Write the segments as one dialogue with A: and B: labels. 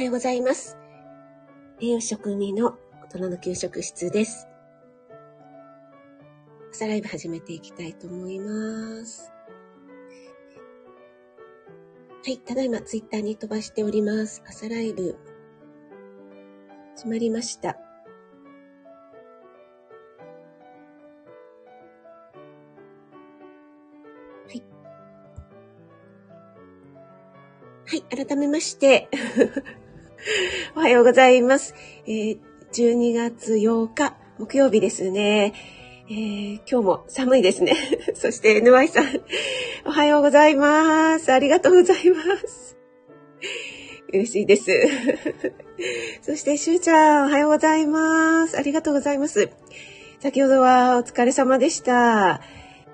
A: はようございます。栄養食味の大人の給食室です。朝ライブ始めていきたいと思います。はい、ただいまツイッターに飛ばしております。朝ライブ、始まりました。はい、改めまして、おはようございます。えー、12月8日、木曜日ですね。えー、今日も寒いですね。そして NY さん、おはようございます。ありがとうございます。嬉しいです。そして、しゅうちゃん、おはようございます。ありがとうございます。先ほどはお疲れ様でした。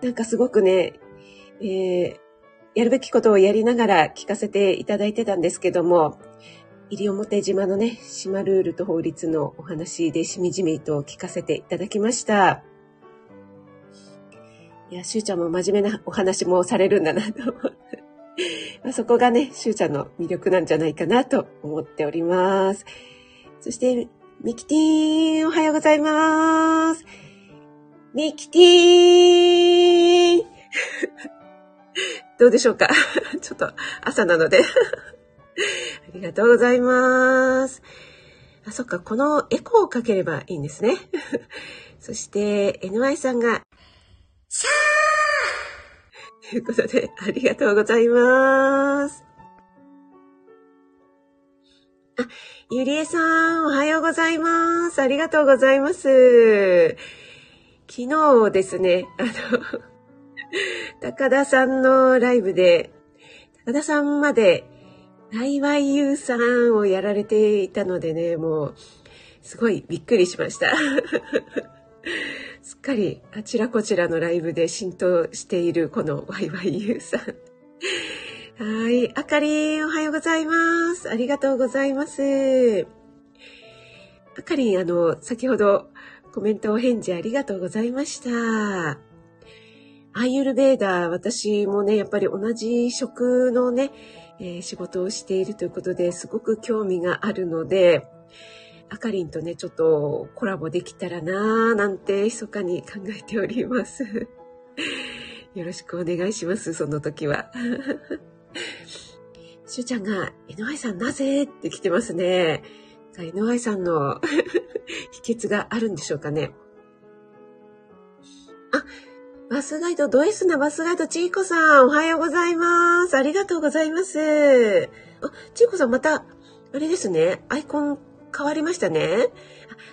A: なんかすごくね、えー、やるべきことをやりながら聞かせていただいてたんですけども、西表島のね、島ルールと法律のお話でしみじみと聞かせていただきました。いや、しゅうちゃんも真面目なお話もされるんだなと思って。まあ、そこがね、しゅうちゃんの魅力なんじゃないかなと思っております。そして、ミキティーン、おはようございます。ミキティーン どうでしょうか？ちょっと朝なのでありがとうございます。あ、そっか、このエコーをかければいいんですね。そして、NY さんが、シャーということで、ありがとうございます。あ、ゆりえさん、おはようございます。ありがとうございます。昨日ですね、あの、高田さんのライブで、高田さんまで、YYU さんをやられていたのでね、もう、すごいびっくりしました。すっかりあちらこちらのライブで浸透しているこの YYU さん。はい。あかりん、おはようございます。ありがとうございます。あかりん、あの、先ほどコメントお返事ありがとうございました。アイユルベーダー、私もね、やっぱり同じ食のね、えー、仕事をしているということですごく興味があるので、あかりんとね、ちょっとコラボできたらなぁ、なんて密かに考えております。よろしくお願いします、その時は。しゅうちゃんが、NY さんなぜって来てますね。NY さんの 秘訣があるんでしょうかね。あ、バスガイド、ド S なバスガイド、ちーこさん、おはようございます。ありがとうございます。あ、ちーこさん、また、あれですね、アイコン変わりましたね。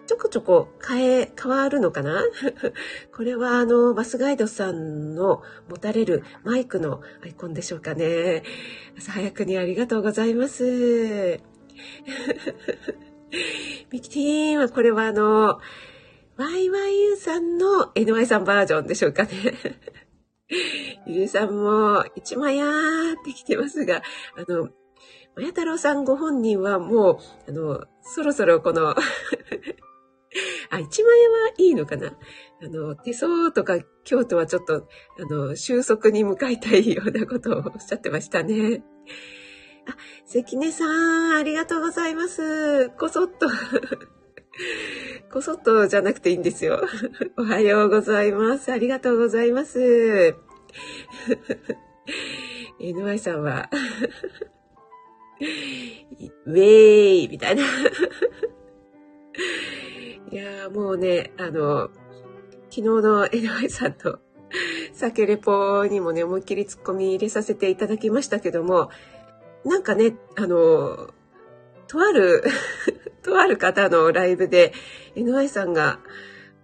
A: ちょこちょこ変え、変わるのかな？これはあの、バスガイドさんの持たれるマイクのアイコンでしょうかね。朝早くにありがとうございます。ミキティーンはこれはあの、YYU さんの NY さんバージョンでしょうかね。ゆうさんも一枚やーって来てますが、あの、まや太郎さんご本人はもう、あの、そろそろこのあ、一万円はいいのかなあの、手相とか京都はちょっと、あの、収束に向かいたいようなことをおっしゃってましたね。あ、関根さん、ありがとうございます。こそっとこそっとじゃなくていいんですよ。おはようございます。ありがとうございます。NY さんは ウェーイみたいないやもうね、あの、昨日の NY さんと酒レポにもね、思いっきりツッコミ入れさせていただきましたけども、なんかね、あの、とある とある方のライブで、NY さんが、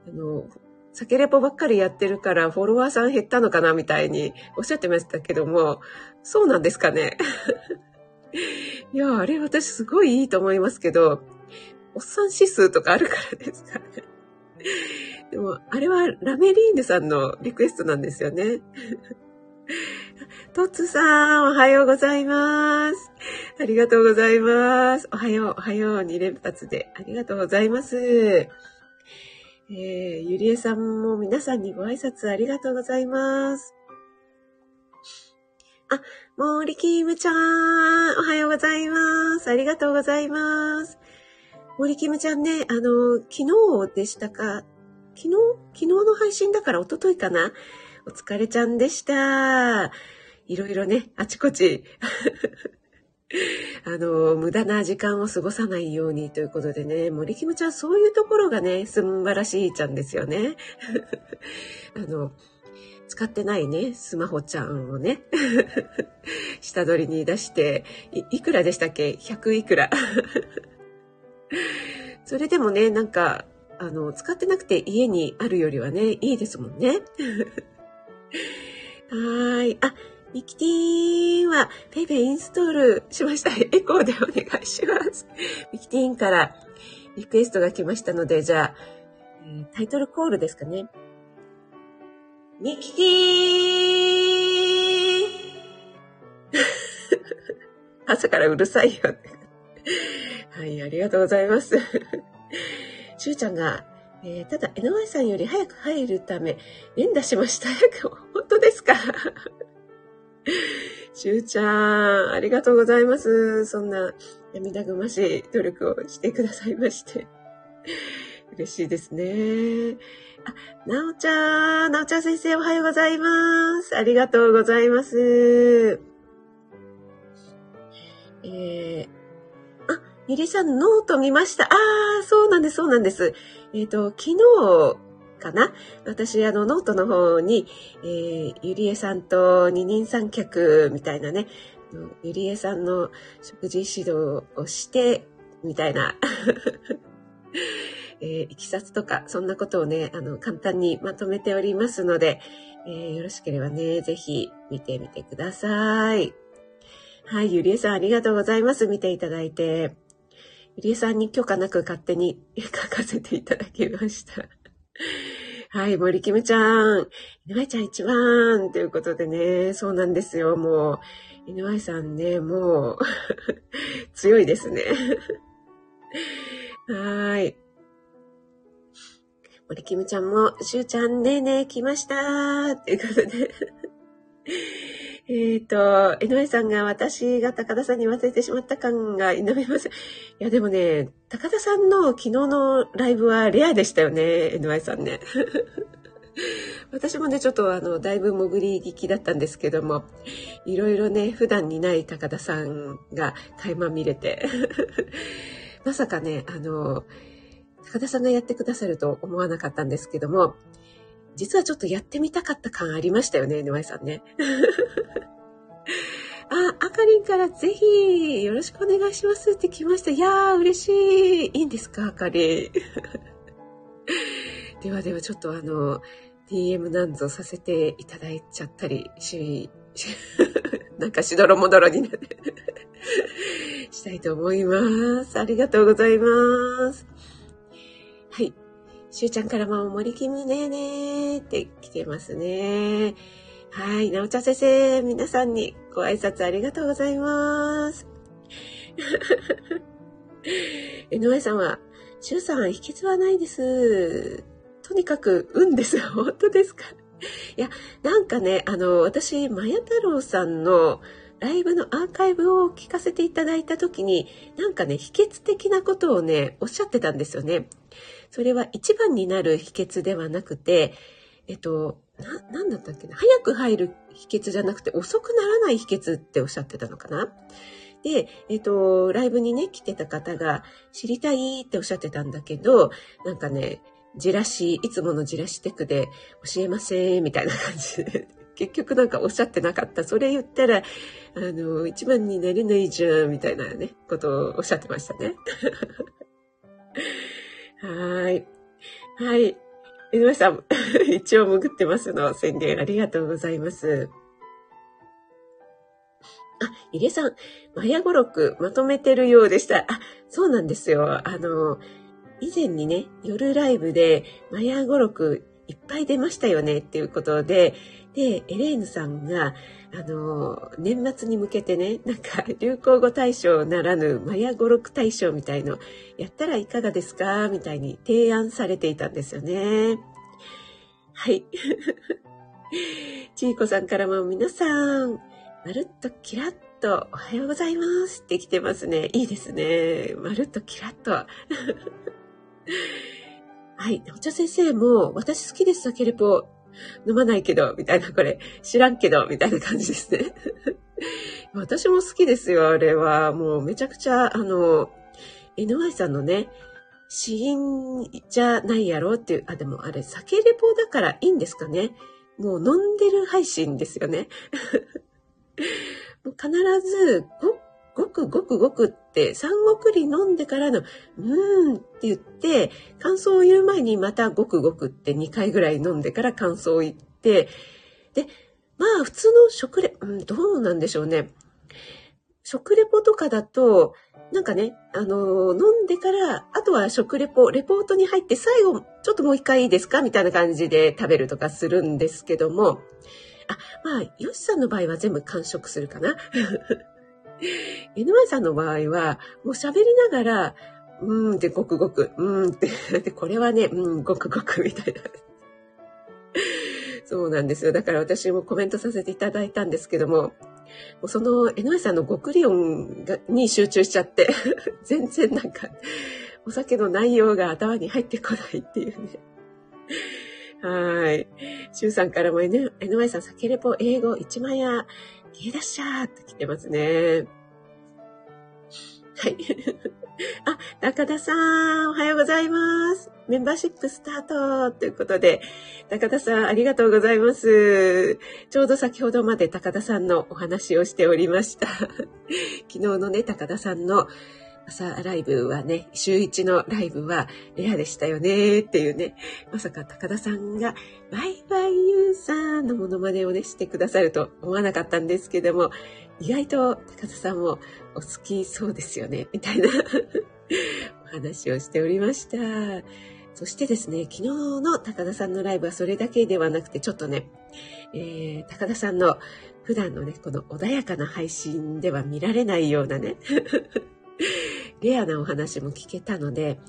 A: あの、酒レポばっかりやってるからフォロワーさん減ったのかなみたいにおっしゃってましたけども、そうなんですかね？いや、あれ私すごいいいと思いますけど、おっさん指数とかあるからですかね？でも、あれはラメリーヌさんのリクエストなんですよね。トッツさん、おはようございます。ありがとうございます。おはよう、おはよう、2連発でありがとうございます。えー、ゆりえさんも皆さんにご挨拶ありがとうございます。あ、森キムちゃん、おはようございます。ありがとうございます。森キムちゃんね、あの、昨日でしたか？昨日？昨日の配信だから一昨日かな？お疲れちゃんでした。いろいろね、あちこち あの、無駄な時間を過ごさないようにということでね、森キムちゃんそういうところがね、素晴らしいちゃんですよね。あの、使ってないね、スマホちゃんをね、下取りに出してい、いくらでしたっけ ?100 いくら。それでもね、なんか、あの、使ってなくて家にあるよりはね、いいですもんね。はい。あ、ミキティーンはペイペイインストールしました。エコーでお願いします。ミキティーンからリクエストが来ましたので、じゃあ、タイトルコールですかね。ミキティーン 朝からうるさいよ。はい、ありがとうございます。しゅうちゃんが、えー、ただ、NY さんより早く入るため、連打しました。本当ですか？しゅうちゃん、ありがとうございます。そんな涙ぐましい努力をしてくださいまして。嬉しいですね。あ、なおちゃん、なおちゃん先生おはようございます。ありがとうございます。えー、あ、ゆりさんノート見ました。ああ、そうなんです、そうなんです。えっ、ー、と、昨日、かな？私、あの、ノートの方に、えー、ゆりえさんと二人三脚みたいなね、ゆりえさんの食事指導をして、みたいな、えー、いきさつとか、そんなことをね、あの、簡単にまとめておりますので、えー、よろしければね、ぜひ見てみてください。はい、ゆりえさんありがとうございます。見ていただいて。ゆりえさんに許可なく勝手に 書かせていただきました。はい、森キムちゃん、井上ちゃん一番ということでね、そうなんですよ、もう。井上さんね、もう 強いですね。はい。森キムちゃんも、しゅうちゃんねえねえ来ましたということでえっ、と、井上さんが私が高田さんに忘れてしまった感が否めません。いや、でもね、高田さんの昨日のライブはレアでしたよね、井上さんね。私もね、ちょっとあの、だいぶ潜り聞きだったんですけども、いろいろね、普段にない高田さんが垣間見れて、まさかね、あの、高田さんがやってくださると思わなかったんですけども、実はちょっとやってみたかった感ありましたよね、沼井さんね。あ、あかりんからぜひよろしくお願いしますって来ました。いやー、嬉しい。いいんですか、あかりん？ではではちょっとあの、DM なんぞさせていただいちゃったりし、なんかしどろもどろになってしたいと思います。ありがとうございます。はい。しゅうちゃんからも森きむねーねーって来てますね。はい。なおちゃん先生、皆さんにご挨拶ありがとうございます。江上さんは、しゅうさん、秘訣はないです。とにかく、運です。本当ですか？いや、なんかね、あの、私、まや太郎さんのライブのアーカイブを聞かせていただいた時に、なんかね、秘訣的なことをね、おっしゃってたんですよね。それは一番になる秘訣ではなくて、えっと、な、なんだったっけな？早く入る秘訣じゃなくて遅くならない秘訣っておっしゃってたのかな？で、えっと、ライブにね、来てた方が知りたいっておっしゃってたんだけど、なんかね、じらし、いつものじらしテクで教えません、みたいな感じで。結局なんかおっしゃってなかった。それ言ったら、あの、一番になれないじゃん、みたいなね、ことをおっしゃってましたね。はい。はい。江上さん、一応潜ってますの宣言ありがとうございます。あ、入江さん、マヤ語録まとめてるようでした。あ、そうなんですよ。あの、以前にね、夜ライブでマヤ語録いっぱい出ましたよねっていうことで、で、エレーヌさんが、あの、年末に向けてね、なんか流行語大賞ならぬマヤ語録大賞みたいのやったらいかがですかみたいに提案されていたんですよね。はい。ちいこさんからも皆さん、まるっとキラッとおはようございますって来てますね。いいですね。まるっとキラッと。はい。お茶先生も、私好きです、酒レポ。飲まないけど、みたいな、これ、知らんけど、みたいな感じですね。私も好きですよ、あれは。もうめちゃくちゃ、あの、NY さんのね、死因じゃないやろっていう、あ、でもあれ、酒レポだからいいんですかね。もう飲んでる配信ですよね。もう必ず、ご、ごくごくごくって、三国り飲んでからの、うーんって言って、感想を言う前にまたごくごくって2回ぐらい飲んでから感想を言って、で、まあ普通の食レ、うん、どうなんでしょうね。食レポとかだと、なんかね、あのー、飲んでから、あとは食レポ、レポートに入って最後、ちょっともう一回いいですか？みたいな感じで食べるとかするんですけども、あ、まあ、ヨシさんの場合は全部完食するかな？NY さんの場合は、もう喋りながら、うーんってごくごく、うーんって、これはね、うん、ごくごくみたいな。そうなんですよ。だから私もコメントさせていただいたんですけども、もうその NY さんの極利音がに集中しちゃって、全然なんか、お酒の内容が頭に入ってこないっていうね。はい。シュウさんからも N NY さん、酒レポ英語1万円、芸出しゃーって来てますね。はい。あ、高田さん、おはようございます。メンバーシップスタートということで、高田さん、ありがとうございます。ちょうど先ほどまで高田さんのお話をしておりました。昨日のね、高田さんの朝ライブはね、週一のライブはレアでしたよねっていうね、まさか高田さんがバイバイユーさんのモノマネをね、してくださると思わなかったんですけども、意外と高田さんもお好きそうですよね、みたいな お話をしておりました。そしてですね、昨日の高田さんのライブはそれだけではなくて、ちょっとね、えー、高田さんの普段のね、この穏やかな配信では見られないようなね、レアなお話も聞けたので、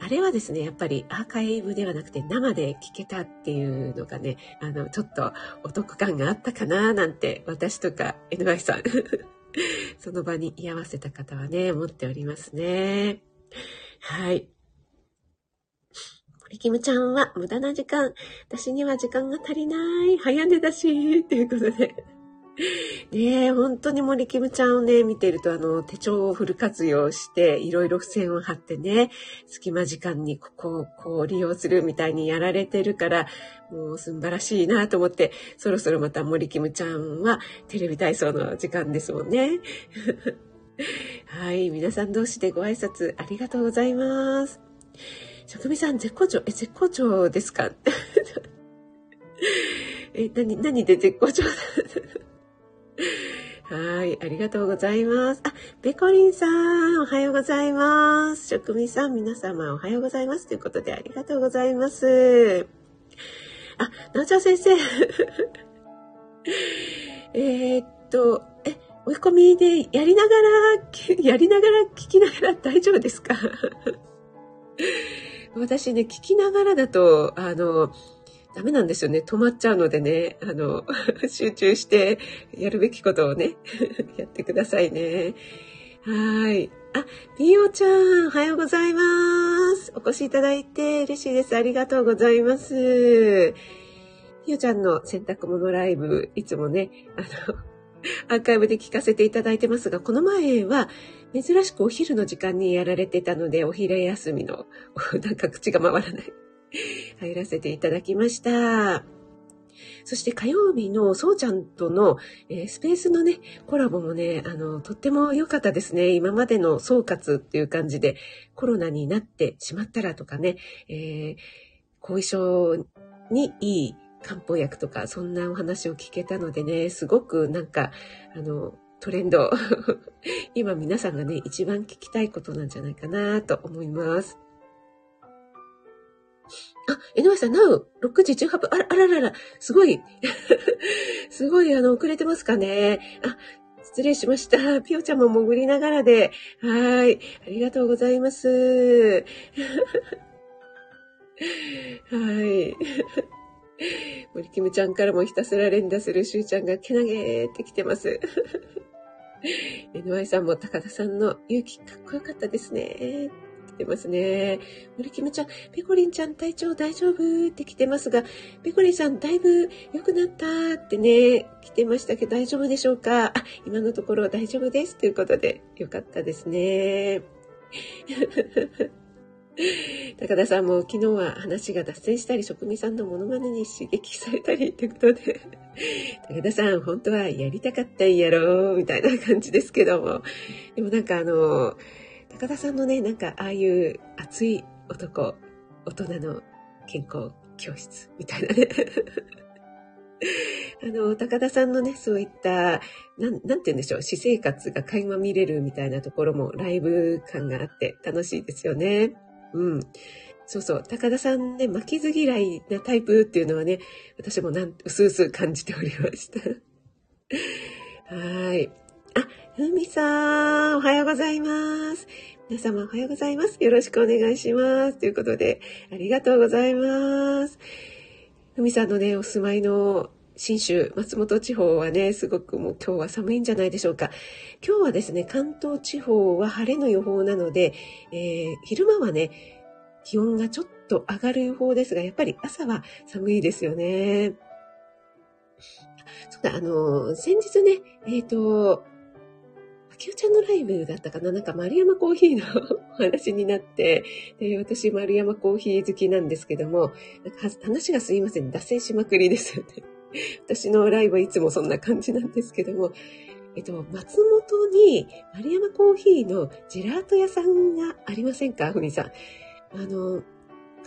A: あれはですね、やっぱりアーカイブではなくて生で聞けたっていうのがね、あの、ちょっとお得感があったかななんて、私とか NY さん、その場に居合わせた方はね、思っておりますね。はい。森キムちゃんは無駄な時間。私には時間が足りない。早寝だし。ということで。ねえ、本当に森キムちゃんをね、見てると、あの、手帳をフル活用して、いろいろ付箋を貼ってね、隙間時間にここをこう利用するみたいにやられてるから、もう素晴らしいなと思って、そろそろまた森キムちゃんはテレビ体操の時間ですもんね。はい、皆さん同士でご挨拶ありがとうございます。職味さん、絶好調、え、絶好調ですか？え、何、何で絶好調？はい、ありがとうございます。あ、ベコリンさん、おはようございます。職味さん、皆様おはようございます。ということで、ありがとうございます。あ、なおちゃん先生。えっと、え、追い込みでやりながら、やりながら聞きながら大丈夫ですか？私ね、聞きながらだと、あの、ダメなんですよね。止まっちゃうのでね、あの、集中してやるべきことをね、やってくださいね。はい。あ、ピオちゃん、おはようございます。お越しいただいて嬉しいです。ありがとうございます。ピオちゃんの洗濯物ライブ、いつもね、あの、アーカイブで聞かせていただいてますが、この前は珍しくお昼の時間にやられてたので、お昼休みの、なんか口が回らない。入らせていただきました。そして火曜日のそうちゃんとの、えー、スペースのね、コラボもね、あの、とっても良かったですね。今までの総括っていう感じで、コロナになってしまったらとかね、えー、後遺症にいい漢方薬とか、そんなお話を聞けたのでね、すごくなんか、あの、トレンド。今皆さんがね、一番聞きたいことなんじゃないかなと思います。あ、江上さん、なお、6時18分、あら、あららら、すごい、すごい、あの、遅れてますかね。あ、失礼しました。ピオちゃんも潜りながらで。はい。ありがとうございます。はい。森キムちゃんからもひたすら連打するしゅうちゃんがけなげーってきてます。NY さんも高田さんの勇気かっこよかったですね。来てますね。森キムちゃん、ペコリンちゃん体調大丈夫って来てますが、ペコリンさんだいぶ良くなったってね、来てましたけど大丈夫でしょうかあ、今のところ大丈夫ですということでよかったですね。高田さんも昨日は話が脱線したり、職味さんのモノマネに刺激されたりってことで、高田さん本当はやりたかったんやろみたいな感じですけども。でもなんかあの、高田さんのね、なんかああいう熱い男、大人の健康教室みたいなね。あの、高田さんのね、そういった、なん、なんて言うんでしょう、私生活が垣間見れるみたいなところもライブ感があって楽しいですよね。うん。そうそう。高田さんね、負けず嫌いなタイプっていうのはね、私もなん、うすうす感じておりました。はい。あ、ふみさん、おはようございます。皆様おはようございます。よろしくお願いします。ということで、ありがとうございます。ふみさんのね、お住まいの新州、松本地方はね、すごくもう今日は寒いんじゃないでしょうか。今日はですね、関東地方は晴れの予報なので、えー、昼間はね、気温がちょっと上がる予報ですが、やっぱり朝は寒いですよね。そうだ、あの、先日ね、えっ、ー、と、きおちゃんのライブだったかな？なんか丸山コーヒーのお話になって、で、私丸山コーヒー好きなんですけども、なんか話がすいません、脱線しまくりですよね。私のライブはいつもそんな感じなんですけども、えっと、松本に丸山コーヒーのジェラート屋さんがありませんか？ふみさん。あの、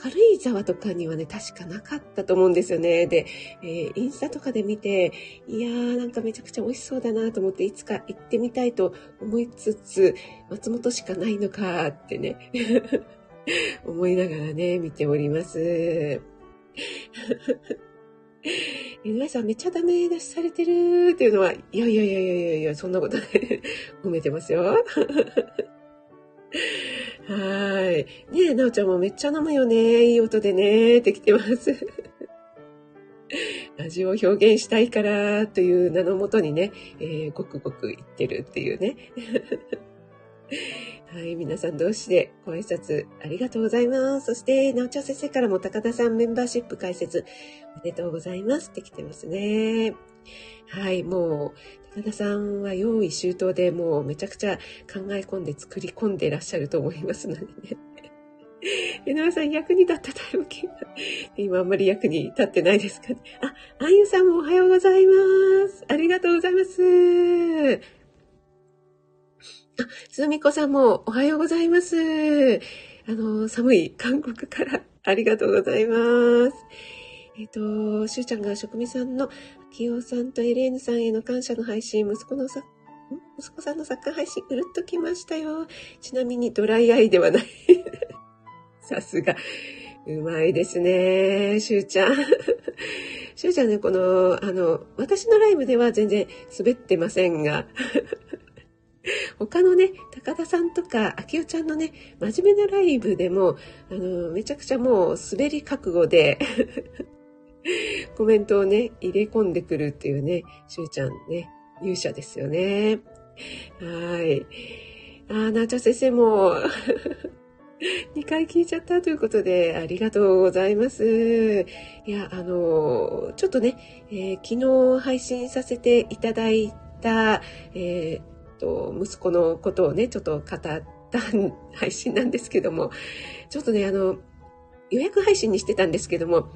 A: 軽井沢とかにはね、確かなかったと思うんですよね。で、えー、インスタとかで見て、いやーなんかめちゃくちゃ美味しそうだなと思って、いつか行ってみたいと思いつつ、松本しかないのかってね、思いながらね、見ております。皆さんめっちゃダメ出しされてるっていうのは、いやいやいやいやいやいや、そんなことない。褒めてますよ。はい。ねえ、なおちゃんもめっちゃ飲むよね。いい音でね。ってきてます。味を表現したいからという名のもとにね、えー、ごくごく言ってるっていうね。はい、皆さん同士でご挨拶ありがとうございます。そして、なおちゃん先生からも高田さんメンバーシップ解説おめでとうございますって来てますね。はい、もうう、高田さんは用意周到でもうめちゃくちゃ考え込んで作り込んでいらっしゃると思いますのでね。江上さん役に立ったタイムキー今あんまり役に立ってないですかね。あ、あゆさんもおはようございます。ありがとうございます。あ、すみこさんもおはようございます。あの、寒い韓国からありがとうございます。えっ、ー、と、しゅうちゃんが職味さんの、きおさんとエレーヌさんへの感謝の配信、息子のさ、息子さんのサッカー配信、うるっときましたよ。ちなみにドライアイではない。さすが。うまいですね。しゅうちゃん。しゅうちゃんね、この、あの、私のライブでは全然滑ってませんが、他のね、高田さんとか、秋代ちゃんのね、真面目なライブでも、あの、めちゃくちゃもう滑り覚悟で コメントをね、入れ込んでくるっていうね、しゅうちゃんね、勇者ですよね。はい。あ、なーちゃん先生も 2回聞いちゃったということで、ありがとうございます。いや、あの、ちょっとね、えー、昨日配信させていただいた、えー、息子のことをね、ちょっと語った配信なんですけども、ちょっとね、あの、予約配信にしてたんですけども、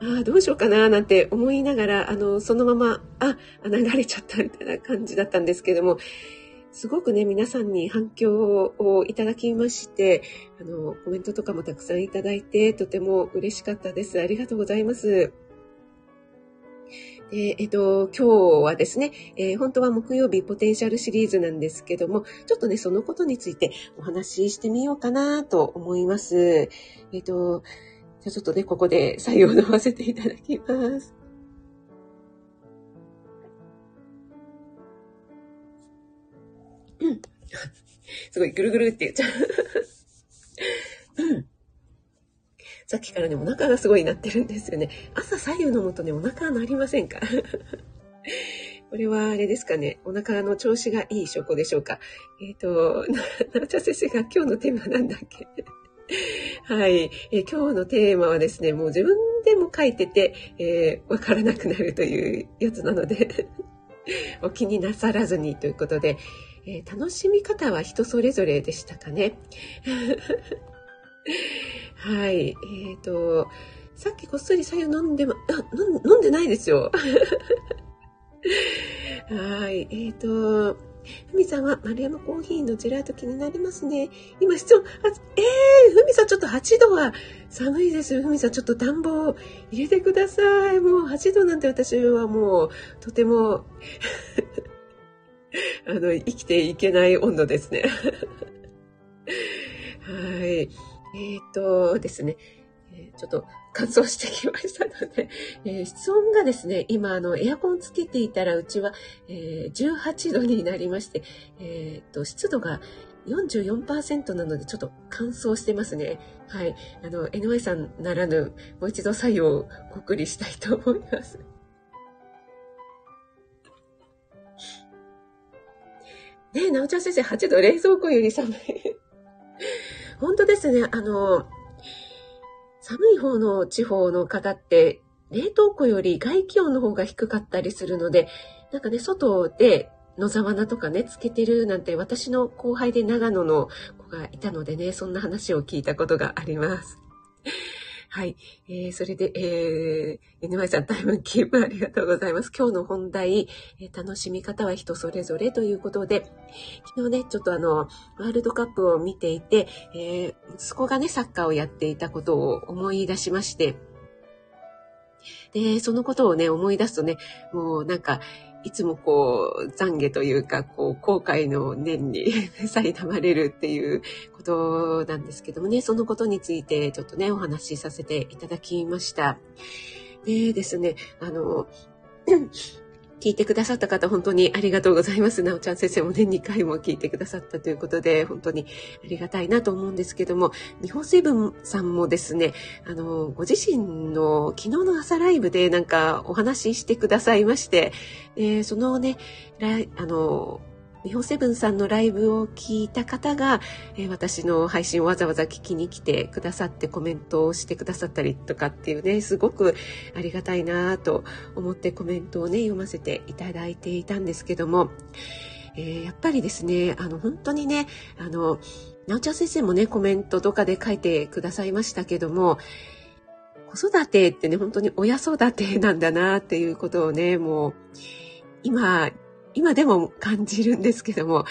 A: ああ、どうしようかななんて思いながら、あの、そのまま、あ、流れちゃったみたいな感じだったんですけども、すごくね、皆さんに反響をいただきまして、あの、コメントとかもたくさんいただいて、とても嬉しかったです。ありがとうございます。え、えと、今日はですね、えー、本当は木曜日ポテンシャルシリーズなんですけども、ちょっとね、そのことについてお話ししてみようかなと思います。えっと、じゃちょっとね、ここで採用を飲ませていただきます。うん。すごいぐるぐるって言っちゃう。うん。さっきからね、お腹がすごいなってるんですよね。朝左右飲むとね、お腹なりませんか？これはあれですかね。お腹の調子がいい証拠でしょうか？えっ、ー、と、な、なちゃ先生が今日のテーマなんだっけ？はい、えー、今日のテーマはですね、もう自分でも書いてて、えー、わからなくなるというやつなので お気になさらずにということで、えー、楽しみ方は人それぞれでしたかね？はい、えっ、ー、と、さっきこっそり左右飲んでも、あ、飲んでないですよ。はい。えっ、ー、と、ふみさんは丸山コーヒーのジェラート気になりますね。今質問、あえー、ふみさんちょっと8度は寒いですよ。ふみさんちょっと暖房入れてください。もう8度なんて私はもうとても あの、生きていけない温度ですね。はい。えっ、とですね。ちょっと乾燥してきましたので、えー、室温がですね、今、あの、エアコンつけていたら、うちは、えー、18度になりまして、えっ、と、湿度が44%なので、ちょっと乾燥してますね。はい。あの、NY さんならぬ、もう一度作用をごくりしたいと思います。ねえ、なおちゃん先生、8度、冷蔵庫より寒い。ですね。あの、寒い方の地方の方って、冷凍庫より外気温の方が低かったりするので、なんかね、外で野沢菜とかね、つけてるなんて私の後輩で長野の子がいたのでね、そんな話を聞いたことがあります。はい。えー、それで、えー、NY さんタイムキープありがとうございます。今日の本題、えー、楽しみ方は人それぞれということで、昨日ね、ちょっとあの、ワールドカップを見ていて、えー、息子がね、サッカーをやっていたことを思い出しまして、で、そのことをね、思い出すとね、もうなんか、いつもこう、懺悔というか、こう、後悔の念に 苛まれるっていうことなんですけどもね、そのことについてちょっとね、お話しさせていただきました。でですね、あの、聞いてくださった方、本当にありがとうございます。なおちゃん先生もね2回も聞いてくださったということで、本当にありがたいなと思うんですけども、日本セブンさんもですね、あの、ご自身の昨日の朝ライブでなんかお話ししてくださいまして、えー、そのね、あの、日本セブンさんのライブを聞いた方が、えー、私の配信をわざわざ聞きに来てくださってコメントをしてくださったりとかっていうね、すごくありがたいなと思ってコメントをね、読ませていただいていたんですけども、えー、やっぱりですね、あの、本当にね、あの、なおちゃん先生もね、コメントとかで書いてくださいましたけども、子育てってね、本当に親育てなんだなっていうことをね、もう、今、今でも感じるんですけども、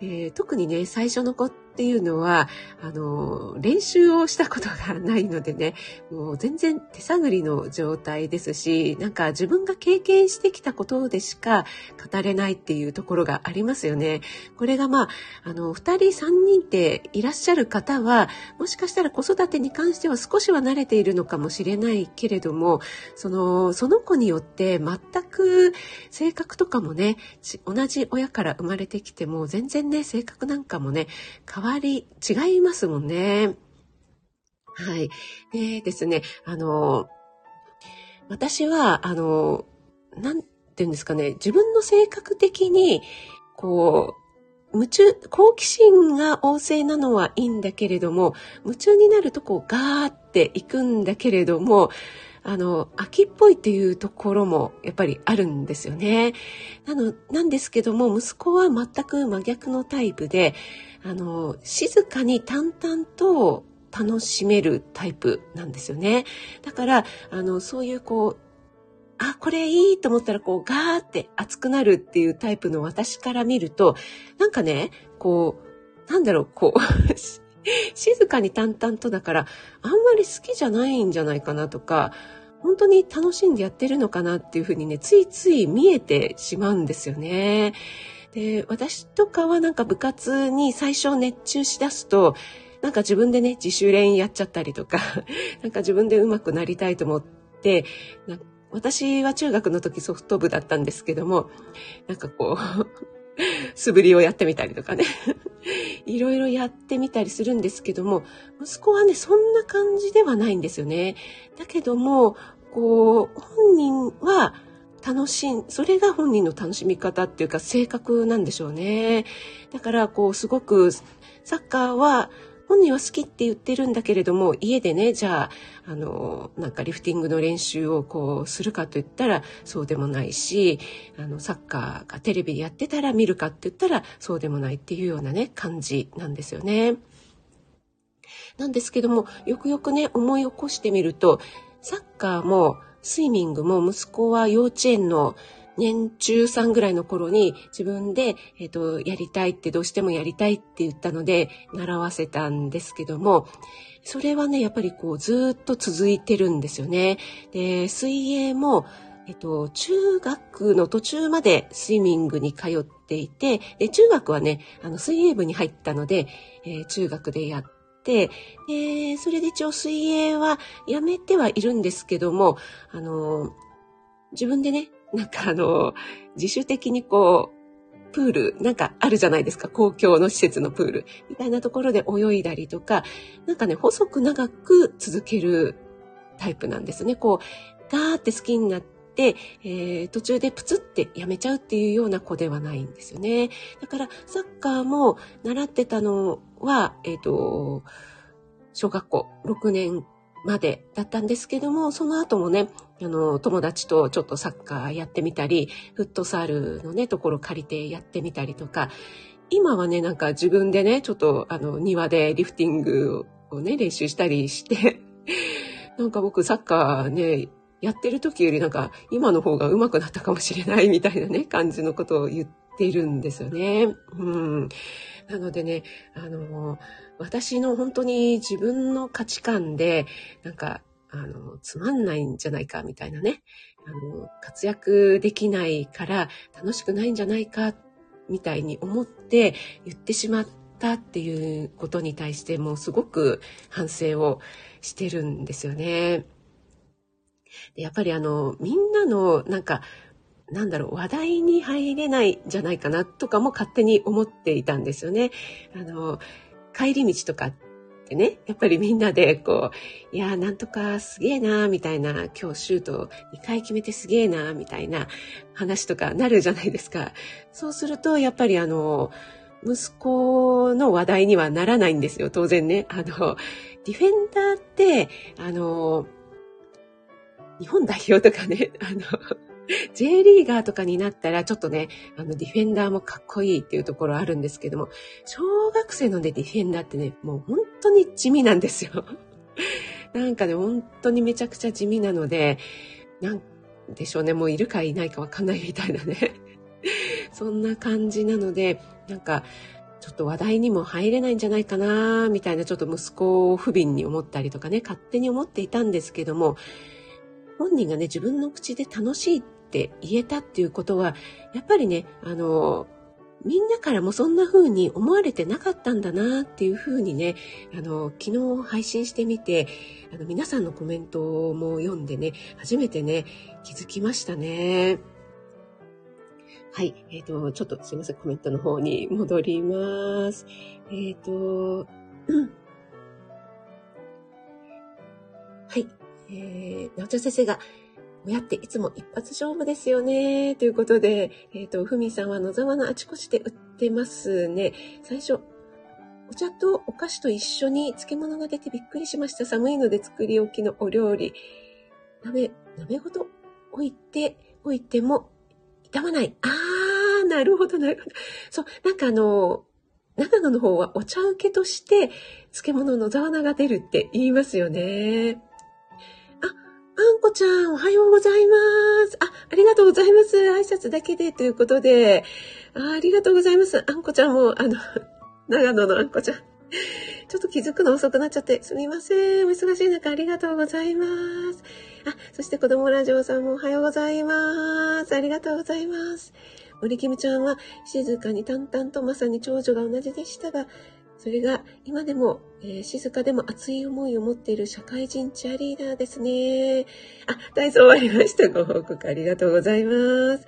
A: えー、特にね、最初の子っていうのは、あの、練習をしたことがないのでね、もう全然手探りの状態ですし、なんか自分が経験してきたことでしか語れないっていうところがありますよね。これがまあ、あの、二人三人っていらっしゃる方は、もしかしたら子育てに関しては少しは慣れているのかもしれないけれども、その、その子によって全く性格とかもね、同じ親から生まれてきても全然ね、性格なんかもね、変わり違いますもんね。はい。でですね、あの、私は、あの、なんて言うんですかね、自分の性格的に、こう、夢中、好奇心が旺盛なのはいいんだけれども、夢中になるとこうガーっていくんだけれども、あの、秋っぽいっていうところもやっぱりあるんですよね。なの、なんですけども、息子は全く真逆のタイプで、あの、静かに淡々と楽しめるタイプなんですよね。だから、あの、そういうこう、あ、これいいと思ったらこうガーって熱くなるっていうタイプの私から見ると、なんかね、こう、なんだろう、こう 静かに淡々とだから、あんまり好きじゃないんじゃないかなとか、本当に楽しんでやってるのかなっていうふうにね、ついつい見えてしまうんですよね。で、私とかはなんか部活に最初熱中しだすと、なんか自分でね、自主練やっちゃったりとか、なんか自分で上手くなりたいと思って、私は中学の時ソフト部だったんですけども、なんかこう、素振りをやってみたりとかね。いろいろやってみたりするんですけども、息子はね、そんな感じではないんですよね。だけども、こう、本人は楽しん、それが本人の楽しみ方っていうか性格なんでしょうね。だから、こう、すごく、サッカーは本人は好きって言ってるんだけれども、家でね、じゃあ、あの、なんかリフティングの練習をこうするかと言ったらそうでもないし、あの、サッカーがテレビでやってたら見るかって言ったらそうでもないっていうようなね、感じなんですよね。なんですけども、よくよくね、思い起こしてみると、サッカーもスイミングも息子は幼稚園の年中さんぐらいの頃に自分で、えっ、ー、と、やりたいってどうしてもやりたいって言ったので、習わせたんですけども、それはね、やっぱりこう、ずっと続いてるんですよね。で、水泳も、えっと、中学の途中までスイミングに通っていて、で中学はね、あの、水泳部に入ったので、えー、中学でやって、で、それで一応水泳はやめてはいるんですけども、あの、自分でね、なんかあの、自主的にこう、プール、なんかあるじゃないですか、公共の施設のプール、みたいなところで泳いだりとか、なんかね、細く長く続けるタイプなんですね。こう、ガーって好きになって、えー、途中でプツってやめちゃうっていうような子ではないんですよね。だから、サッカーも習ってたのは、えっ、ー、と、小学校6年までだったんですけども、その後もね、あの、友達とちょっとサッカーやってみたり、フットサルのね、ところ借りてやってみたりとか、今はね、なんか自分でね、ちょっとあの、庭でリフティングをね、練習したりして、なんか僕サッカーね、やってる時よりなんか今の方が上手くなったかもしれないみたいなね、感じのことを言っているんですよね。うん。なのでね、あの、私の本当に自分の価値観で、なんか、あの、つまんないんじゃないかみたいなね、あの、活躍できないから楽しくないんじゃないかみたいに思って言ってしまったっていうことに対してもうすごく反省をしてるんですよね。でやっぱりあの、みんなのなんかなんだろう、話題に入れないんじゃないかなとかも勝手に思っていたんですよね。あの、帰り道とかってね、やっぱりみんなでこう、いや、なんとかすげえな、みたいな、今日シュート2回決めてすげえな、みたいな話とかなるじゃないですか。そうすると、やっぱりあの、息子の話題にはならないんですよ、当然ね。あの、ディフェンダーって、あの、日本代表とかね、あの、J リーガーとかになったらちょっとね、あのディフェンダーもかっこいいっていうところあるんですけども、小学生のね、ディフェンダーってね、もう本当に地味なんですよ。なんかね、本当にめちゃくちゃ地味なので、なんでしょうね、もういるかいないかわかんないみたいなね。そんな感じなので、なんか、ちょっと話題にも入れないんじゃないかな、みたいなちょっと息子を不憫に思ったりとかね、勝手に思っていたんですけども、本人がね、自分の口で楽しいってって言えたっていうことは、やっぱりね、あの、みんなからもそんな風に思われてなかったんだなっていう風にね、あの、昨日配信してみて、あの、皆さんのコメントも読んでね、初めてね、気づきましたね。はい。えっ、ー、と、ちょっとすいません、コメントの方に戻ります。えっ、ー、と、うん。はい。えー、なおちゃん先生が、親っていつも一発勝負ですよね。ということで、えっ、ー、と、ふみさんは野沢のあちこちで売ってますね。最初、お茶とお菓子と一緒に漬物が出てびっくりしました。寒いので作り置きのお料理。鍋、鍋ごと置いて、置いても傷まない。あー、なるほど、なるほど。そう、なんかあの、長野の方はお茶受けとして漬物野沢菜が出るって言いますよね。あんこちゃん、おはようございます。あ、ありがとうございます。挨拶だけでということで、あありがとうございます。あんこちゃんも、あの、長野のあんこちゃん。ちょっと気づくの遅くなっちゃって、すみません。お忙しい中ありがとうございます。あ、そして子供ラジオさんもおはようございます。ありがとうございます。森キムちゃんは静かに淡々とまさに長女が同じでしたが、それが今でも、えー、静かでも熱い思いを持っている社会人チアリーダーですね。あ、体操終わりました。ご報告ありがとうございます。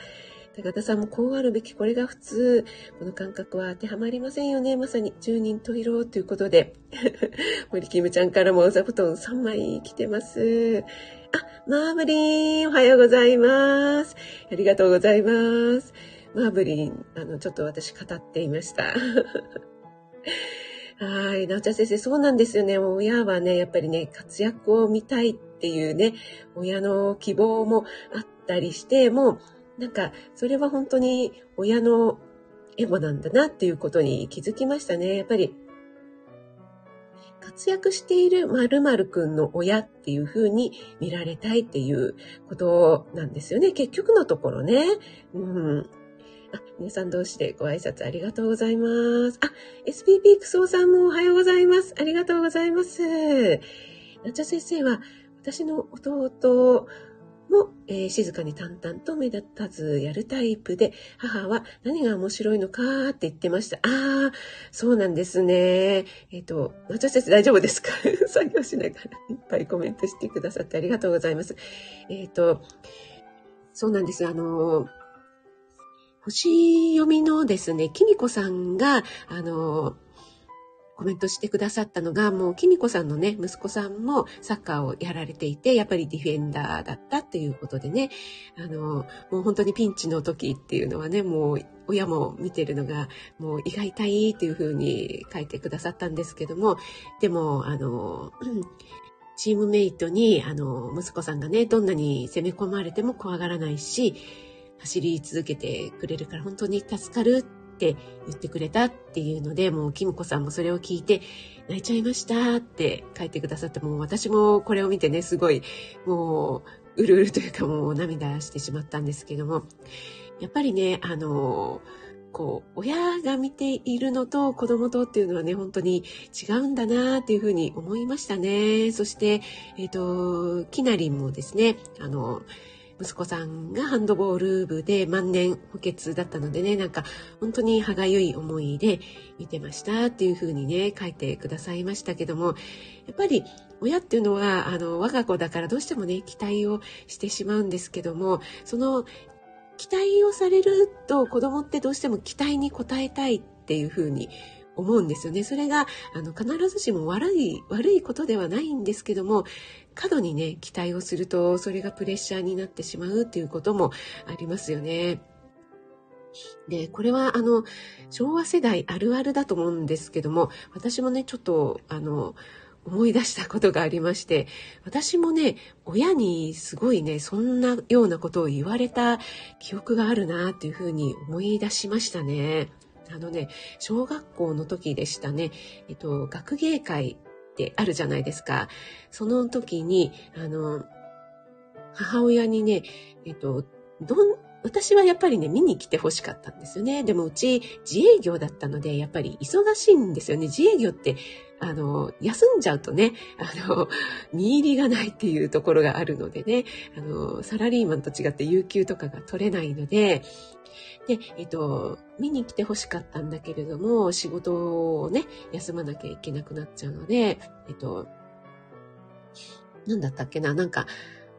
A: 高田さんもこうあるべき、これが普通。この感覚は当てはまりませんよね。まさに十人十色ということで。森キムちゃんからも座布団3枚来てます。あ、マーブリン、おはようございます。ありがとうございます。マーブリン、あの、ちょっと私語っていました。はい。なおちゃん先生、そうなんですよね。親はね、やっぱりね、活躍を見たいっていうね、親の希望もあったりして、もう、なんか、それは本当に親のエゴなんだなっていうことに気づきましたね。やっぱり、活躍している〇〇くんの親っていう風に見られたいっていうことなんですよね。結局のところね。うん。あ、皆さん同士でご挨拶ありがとうございます。あ、SPP クソさんもおはようございます。ありがとうございます。なちゃ先生は、私の弟も、えー、静かに淡々と目立たずやるタイプで、母は何が面白いのかって言ってました。ああ、そうなんですね。えっ、ー、と、なちゃ先生大丈夫ですか？作業しながらいっぱいコメントしてくださってありがとうございます。えっ、ー、と、そうなんです。あの星読みのですね、きみこさんが、あの、コメントしてくださったのが、もう、きみこさんのね、息子さんもサッカーをやられていて、やっぱりディフェンダーだったっていうことでね、あの、もう本当にピンチの時っていうのはね、もう、親も見てるのが、もう胃が痛いっていうふうに書いてくださったんですけども、でも、あの、チームメイトに、あの、息子さんがね、どんなに攻め込まれても怖がらないし、走り続けてくれるから本当に助かるって言ってくれたっていうので、もうキムコさんもそれを聞いて泣いちゃいましたって書いてくださって、もう私もこれを見てね、すごいもううるうるというかもう涙してしまったんですけども、やっぱりね、あの、こう、親が見ているのと子供とっていうのはね、本当に違うんだなっていうふうに思いましたね。そして、えっ、ー、と、キナリンもですね、あの、息子さんがハンドボール部で万年補欠だったのでね、なんか本当に歯がゆい思いで見てましたっていう風にね、書いてくださいましたけども、やっぱり親っていうのは、あの、我が子だからどうしてもね、期待をしてしまうんですけども、その期待をされると子供ってどうしても期待に応えたいっていう風に思うんですよね。それが、あの、必ずしも悪い、悪いことではないんですけども、過度にね、期待をすると、それがプレッシャーになってしまうっていうこともありますよね。で、これはあの、昭和世代あるあるだと思うんですけども、私もね、ちょっと、あの、思い出したことがありまして、私もね、親にすごいね、そんなようなことを言われた記憶があるなっていうふうに思い出しましたね。あのね、小学校の時でしたね、えっと、学芸会ってあるじゃないですか。その時に、あの、母親にね、えっと、どん、私はやっぱりね、見に来て欲しかったんですよね。でもうち自営業だったので、やっぱり忙しいんですよね。自営業って、あの、休んじゃうとね、あの、見入りがないっていうところがあるのでね、あの、サラリーマンと違って有給とかが取れないので、で、えっと、見に来て欲しかったんだけれども、仕事をね、休まなきゃいけなくなっちゃうので、えっと、なんだったっけな、なんか、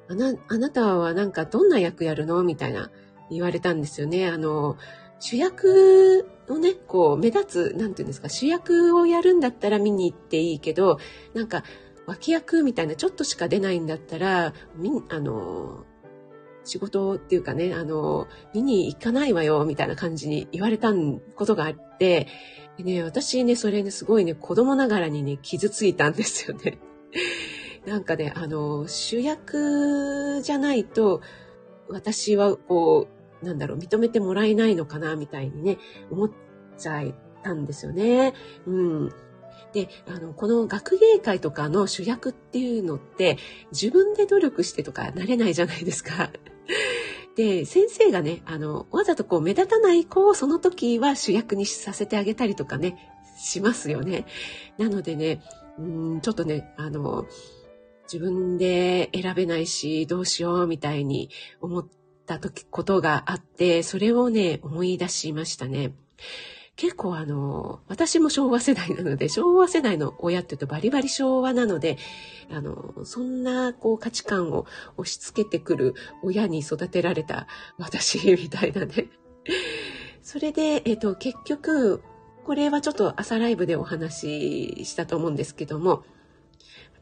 A: あな、あなたはなんかどんな役やるの？みたいな言われたんですよね。あの、主役をね、こう、目立つ、なんていうんですか、主役をやるんだったら見に行っていいけど、なんか、脇役みたいなちょっとしか出ないんだったら、みあの、仕事っていうかね、あの、見に行かないわよ、みたいな感じに言われたことがあって、でね、私ね、それね、すごいね、子供ながらにね、傷ついたんですよね。なんかね、あの、主役じゃないと、私はこう、なんだろう、認めてもらえないのかな、みたいにね、思っちゃったんですよね。うん。で、あの、この学芸会とかの主役っていうのって、自分で努力してとかなれないじゃないですか。で、先生がね、あの、わざとこう目立たない子をその時は主役にさせてあげたりとかね、しますよね。なのでね、うんちょっとね、あの、自分で選べないし、どうしようみたいに思った時、ことがあって、それをね、思い出しましたね。結構あの、私も昭和世代なので、昭和世代の親って言うとバリバリ昭和なので、あの、そんなこう価値観を押し付けてくる親に育てられた私みたいなね。それで、えっ、と、結局、これはちょっと朝ライブでお話ししたと思うんですけども、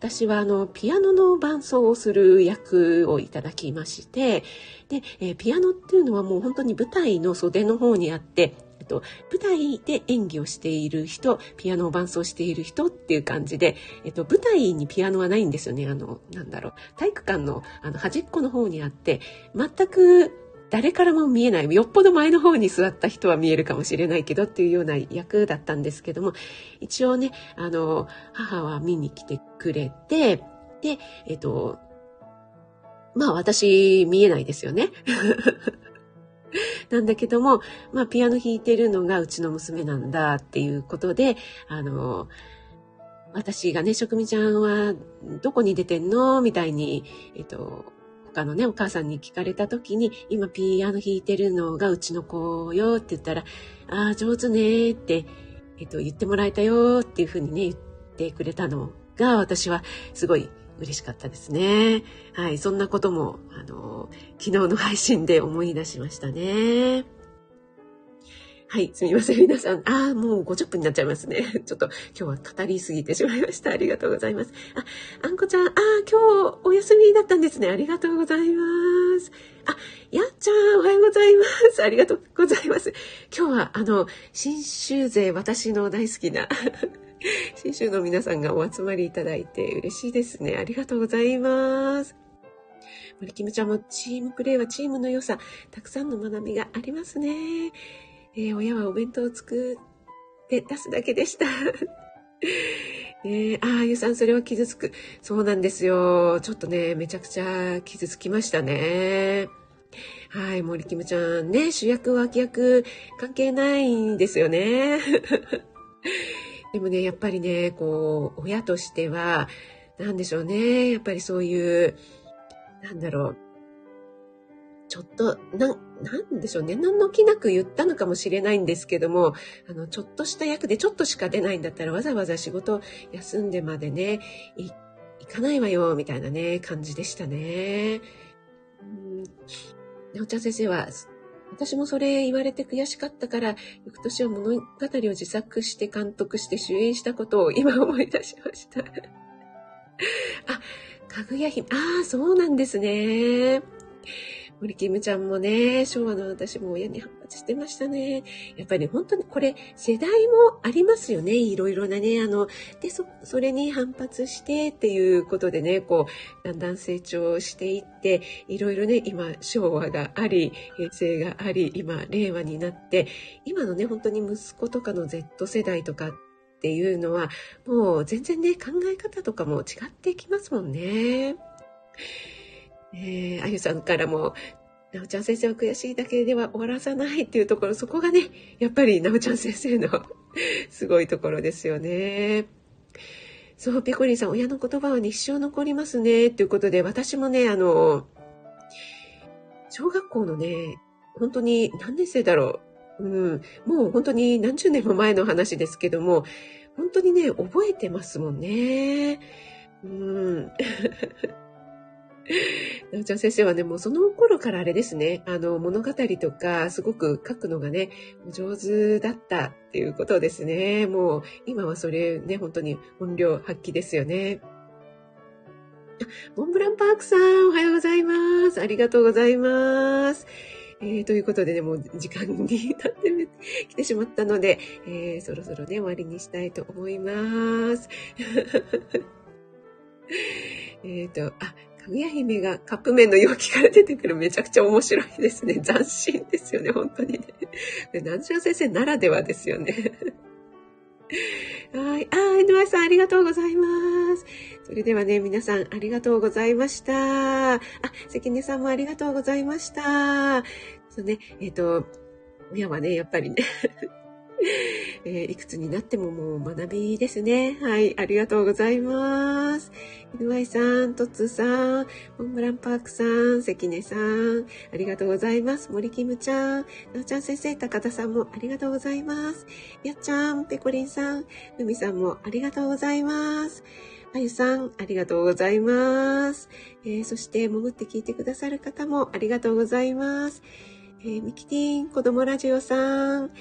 A: 私はあの、ピアノの伴奏をする役をいただきまして、で、えー、ピアノっていうのはもう本当に舞台の袖の方にあって、えっと、舞台で演技をしている人、ピアノを伴奏している人っていう感じで、えっと、舞台にピアノはないんですよね。あの、なんだろう、体育館のあの端っこの方にあって、全く誰からも見えない、よっぽど前の方に座った人は見えるかもしれないけどっていうような役だったんですけども、一応ね、あの、母は見に来てくれて、で、えっと、まあ私見えないですよね。なんだけども、まあピアノ弾いてるのがうちの娘なんだっていうことで、あの、私がね、職味ちゃんはどこに出てんのみたいに、えっと、他のね、お母さんに聞かれた時に、今ピアノ弾いてるのがうちの子よって言ったら、ああ、上手ねって、えっと、言ってもらえたよっていうふうにね、言ってくれたのが、私はすごい嬉しかったですね。はい、そんなことも、あの、昨日の配信で思い出しましたね。はい、すみません。皆さん。ああ、もう50分になっちゃいますね。ちょっと今日は語りすぎてしまいました。ありがとうございます。あ、あんこちゃん、ああ、今日お休みだったんですね。ありがとうございます。あ、やっちゃん、おはようございます。ありがとうございます。今日は、あの、新州勢、私の大好きな 新州の皆さんがお集まりいただいて嬉しいですね。ありがとうございます。森キムちゃんもチームプレーはチームの良さ、たくさんの学びがありますね。えー、親はお弁当を作って出すだけでした。えー、ああ、ゆさん、それは傷つく。そうなんですよ。ちょっとね、めちゃくちゃ傷つきましたね。はい、森キムちゃんね、主役脇役関係ないんですよね。でもね、やっぱりね、こう、親としては、なんでしょうね。やっぱりそういう、なんだろう。ちょっと、な、なんでしょうね。何の気なく言ったのかもしれないんですけども、あの、ちょっとした役でちょっとしか出ないんだったらわざわざ仕事休んでまでね、行かないわよ、みたいなね、感じでしたね。うん。なおちゃん先生は、私もそれ言われて悔しかったから、翌年は物語を自作して監督して主演したことを今思い出しました。あ、かぐや姫、ああ、そうなんですね。森キムちゃんもね、昭和の私も親にしてましたね。やっぱり、ね、本当にこれ世代もありますよね。いろいろなね、あの、で、そ、それに反発してっていうことでね、こう、だんだん成長していって、いろいろね、今、昭和があり、平成があり、今、令和になって、今のね、本当に息子とかの Z 世代とかっていうのは、もう全然ね、考え方とかも違ってきますもんね。えー、あゆさんからも、なおちゃん先生は悔しいだけでは終わらさないっていうところ、そこがね、やっぱりなおちゃん先生の すごいところですよね。そう、ピコリンさん、親の言葉は一生残りますね。っていうことで、私もね、あの、小学校のね、本当に何年生だろう。うん、もう本当に何十年も前の話ですけども、本当にね、覚えてますもんね。うん。なおちゃん先生はね、もうその頃からあれですね、あの、物語とか、すごく書くのがね、上手だったっていうことですね。もう、今はそれね、本当に本領発揮ですよね。モンブランパークさん、おはようございます。ありがとうございます。えー、ということでね、もう時間に経ってきてしまったので、えー、そろそろね、終わりにしたいと思います。えっと、あ、かぐや姫がカップ麺の容器から出てくるめちゃくちゃ面白いですね。斬新ですよね、本当に ね。南條先生ならではですよね。はい。あー、N.Y. さんありがとうございます。それではね、皆さんありがとうございました。あ、関根さんもありがとうございました。そうね、えっ、ー、と、親はね、やっぱりね えー、いくつになってももう学びですね。はい、ありがとうございます。犬ワイさん、トッツさん、モンブランパークさん、関根さん、ありがとうございます。森キムちゃん、なおちゃん先生、高田さんもありがとうございます。やっちゃん、ペコリンさん、ふみさんもありがとうございます。あゆさん、ありがとうございます。えー、そして、潜って聞いてくださる方もありがとうございます。えー、ミキティン、子供ラジオさん、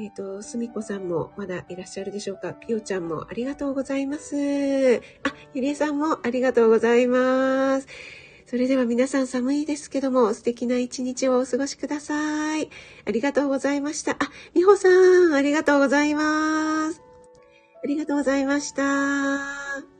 A: えっ、ー、と、すみこさんもまだいらっしゃるでしょうか？ぴよちゃんもありがとうございます。あ、ゆりえさんもありがとうございます。それでは皆さん寒いですけども、素敵な一日をお過ごしください。ありがとうございました。あ、みほさん、ありがとうございます。ありがとうございました。